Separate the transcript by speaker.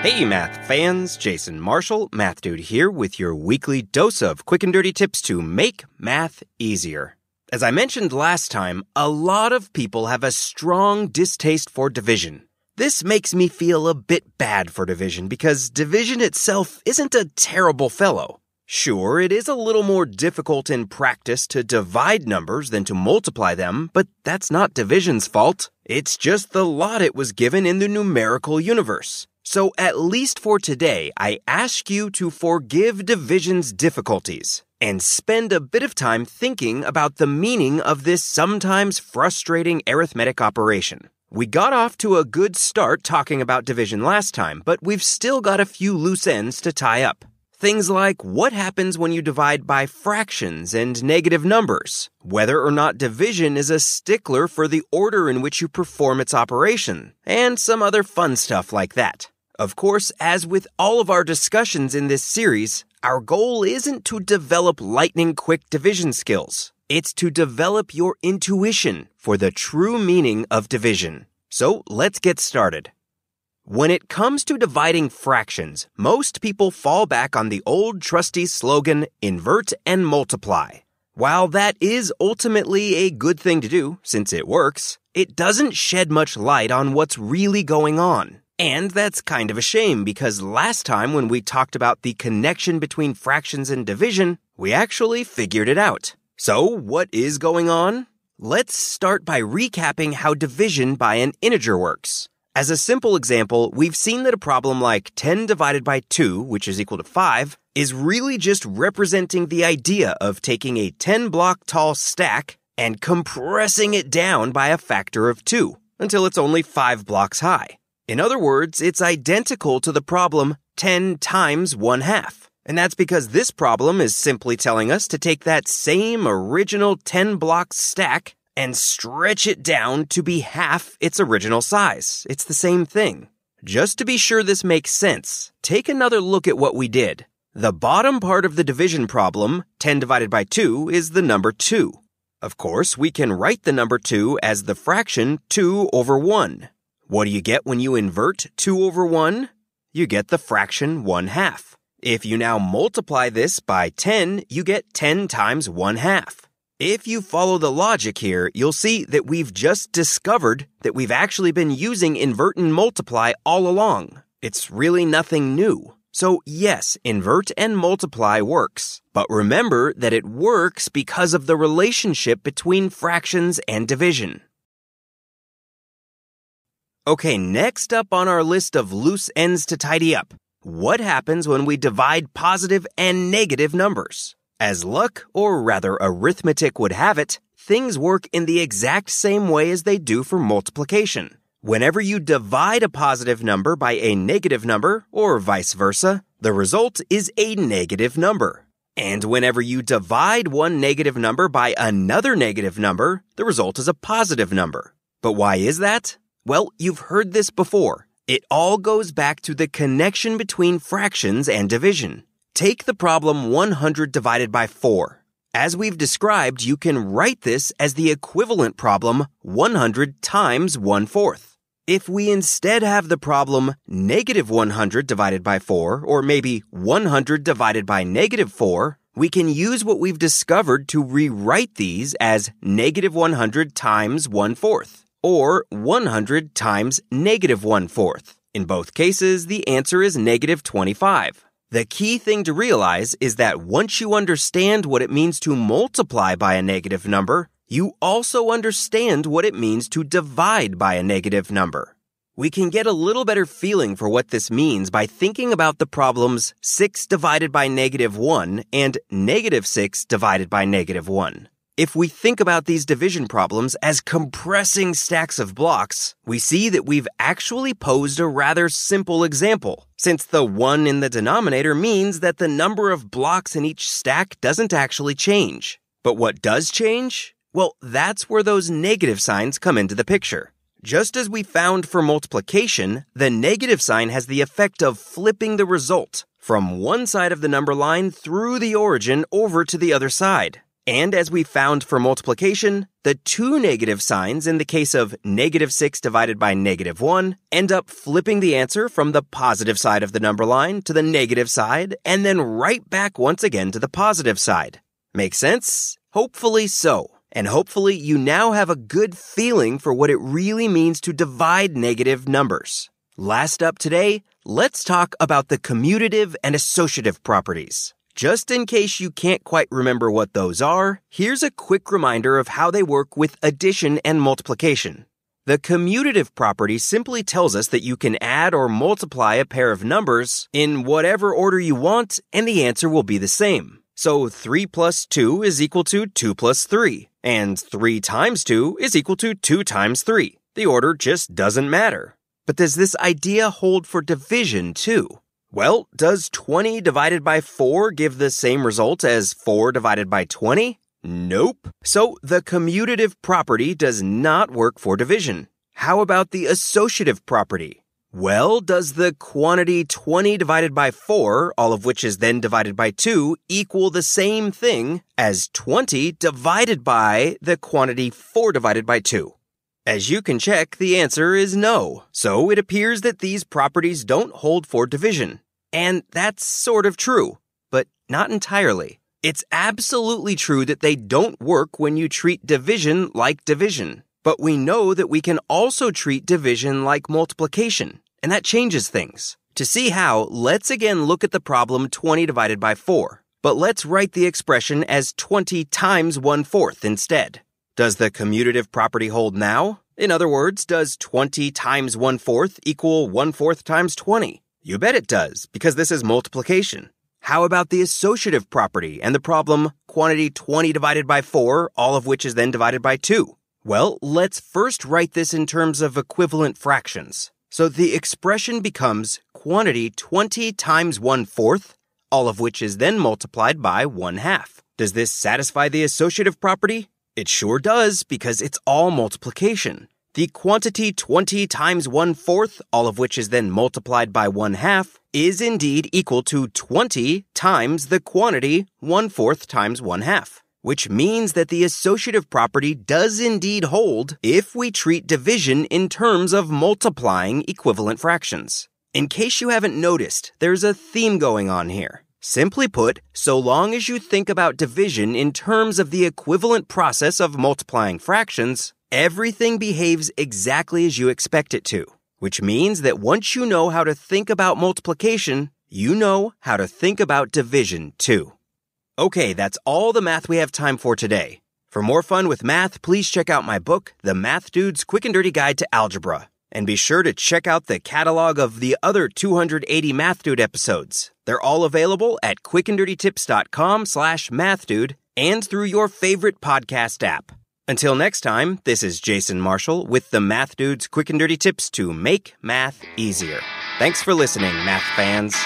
Speaker 1: Hey, math fans, Jason Marshall, Math Dude here with your weekly dose of quick and dirty tips to make math easier. As I mentioned last time, a lot of people have a strong distaste for division. This makes me feel a bit bad for division because division itself isn't a terrible fellow. Sure, it is a little more difficult in practice to divide numbers than to multiply them, but that's not division's fault. It's just the lot it was given in the numerical universe. So at least for today, I ask you to forgive division's difficulties and spend a bit of time thinking about the meaning of this sometimes frustrating arithmetic operation. We got off to a good start talking about division last time, but we've still got a few loose ends to tie up. Things like what happens when you divide by fractions and negative numbers, whether or not division is a stickler for the order in which you perform its operation, and some other fun stuff like that. Of course, as with all of our discussions in this series, our goal isn't to develop lightning quick division skills. It's to develop your intuition for the true meaning of division. So let's get started. When it comes to dividing fractions, most people fall back on the old trusty slogan, invert and multiply. While that is ultimately a good thing to do, since it works, it doesn't shed much light on what's really going on. And that's kind of a shame because last time when we talked about the connection between fractions and division, we actually figured it out. So, what is going on? Let's start by recapping how division by an integer works. As a simple example, we've seen that a problem like 10 divided by 2, which is equal to 5, is really just representing the idea of taking a 10 block tall stack and compressing it down by a factor of 2 until it's only 5 blocks high. In other words, it's identical to the problem 10 times 1 half. And that's because this problem is simply telling us to take that same original 10 block stack and stretch it down to be half its original size. It's the same thing. Just to be sure this makes sense, take another look at what we did. The bottom part of the division problem, 10 divided by 2, is the number 2. Of course, we can write the number 2 as the fraction 2 over 1. What do you get when you invert 2 over 1? You get the fraction 1 half. If you now multiply this by 10, you get 10 times 1 half. If you follow the logic here, you'll see that we've just discovered that we've actually been using invert and multiply all along. It's really nothing new. So yes, invert and multiply works. But remember that it works because of the relationship between fractions and division. Okay, next up on our list of loose ends to tidy up. What happens when we divide positive and negative numbers? As luck, or rather arithmetic would have it, things work in the exact same way as they do for multiplication. Whenever you divide a positive number by a negative number, or vice versa, the result is a negative number. And whenever you divide one negative number by another negative number, the result is a positive number. But why is that? Well, you've heard this before. It all goes back to the connection between fractions and division. Take the problem 100 divided by 4. As we've described, you can write this as the equivalent problem 100 times 1 fourth. If we instead have the problem negative 100 divided by 4, or maybe 100 divided by negative 4, we can use what we've discovered to rewrite these as negative 100 times 1 fourth or 100 times negative 1 fourth. In both cases, the answer is negative 25. The key thing to realize is that once you understand what it means to multiply by a negative number, you also understand what it means to divide by a negative number. We can get a little better feeling for what this means by thinking about the problems 6 divided by negative 1 and negative 6 divided by negative 1. If we think about these division problems as compressing stacks of blocks, we see that we've actually posed a rather simple example, since the 1 in the denominator means that the number of blocks in each stack doesn't actually change. But what does change? Well, that's where those negative signs come into the picture. Just as we found for multiplication, the negative sign has the effect of flipping the result from one side of the number line through the origin over to the other side. And as we found for multiplication, the two negative signs in the case of negative 6 divided by negative 1 end up flipping the answer from the positive side of the number line to the negative side and then right back once again to the positive side. Make sense? Hopefully so. And hopefully you now have a good feeling for what it really means to divide negative numbers. Last up today, let's talk about the commutative and associative properties. Just in case you can't quite remember what those are, here's a quick reminder of how they work with addition and multiplication. The commutative property simply tells us that you can add or multiply a pair of numbers in whatever order you want, and the answer will be the same. So 3 plus 2 is equal to 2 plus 3, and 3 times 2 is equal to 2 times 3. The order just doesn't matter. But does this idea hold for division too? Well, does 20 divided by 4 give the same result as 4 divided by 20? Nope. So the commutative property does not work for division. How about the associative property? Well, does the quantity 20 divided by 4, all of which is then divided by 2, equal the same thing as 20 divided by the quantity 4 divided by 2? As you can check, the answer is no. So it appears that these properties don't hold for division. And that's sort of true, but not entirely. It's absolutely true that they don't work when you treat division like division. But we know that we can also treat division like multiplication, and that changes things. To see how, let's again look at the problem 20 divided by 4. But let's write the expression as 20 times 1 fourth instead. Does the commutative property hold now? In other words, does 20 times 1 fourth equal 1 fourth times 20? You bet it does, because this is multiplication. How about the associative property and the problem quantity 20 divided by 4, all of which is then divided by 2? Well, let's first write this in terms of equivalent fractions. So the expression becomes quantity 20 times 1 fourth, all of which is then multiplied by 1 half. Does this satisfy the associative property? It sure does, because it's all multiplication. The quantity 20 times 1 fourth, all of which is then multiplied by 1 half, is indeed equal to 20 times the quantity 1 fourth times 1 half. Which means that the associative property does indeed hold if we treat division in terms of multiplying equivalent fractions. In case you haven't noticed, there's a theme going on here. Simply put, so long as you think about division in terms of the equivalent process of multiplying fractions, everything behaves exactly as you expect it to. Which means that once you know how to think about multiplication, you know how to think about division too. Okay, that's all the math we have time for today. For more fun with math, please check out my book, The Math Dude's Quick and Dirty Guide to Algebra. And be sure to check out the catalog of the other 280 Math Dude episodes. They're all available at quickanddirtytips.com slash mathdude and through your favorite podcast app. Until next time, this is Jason Marshall with the Math Dude's Quick and Dirty Tips to make math easier. Thanks for listening, math fans.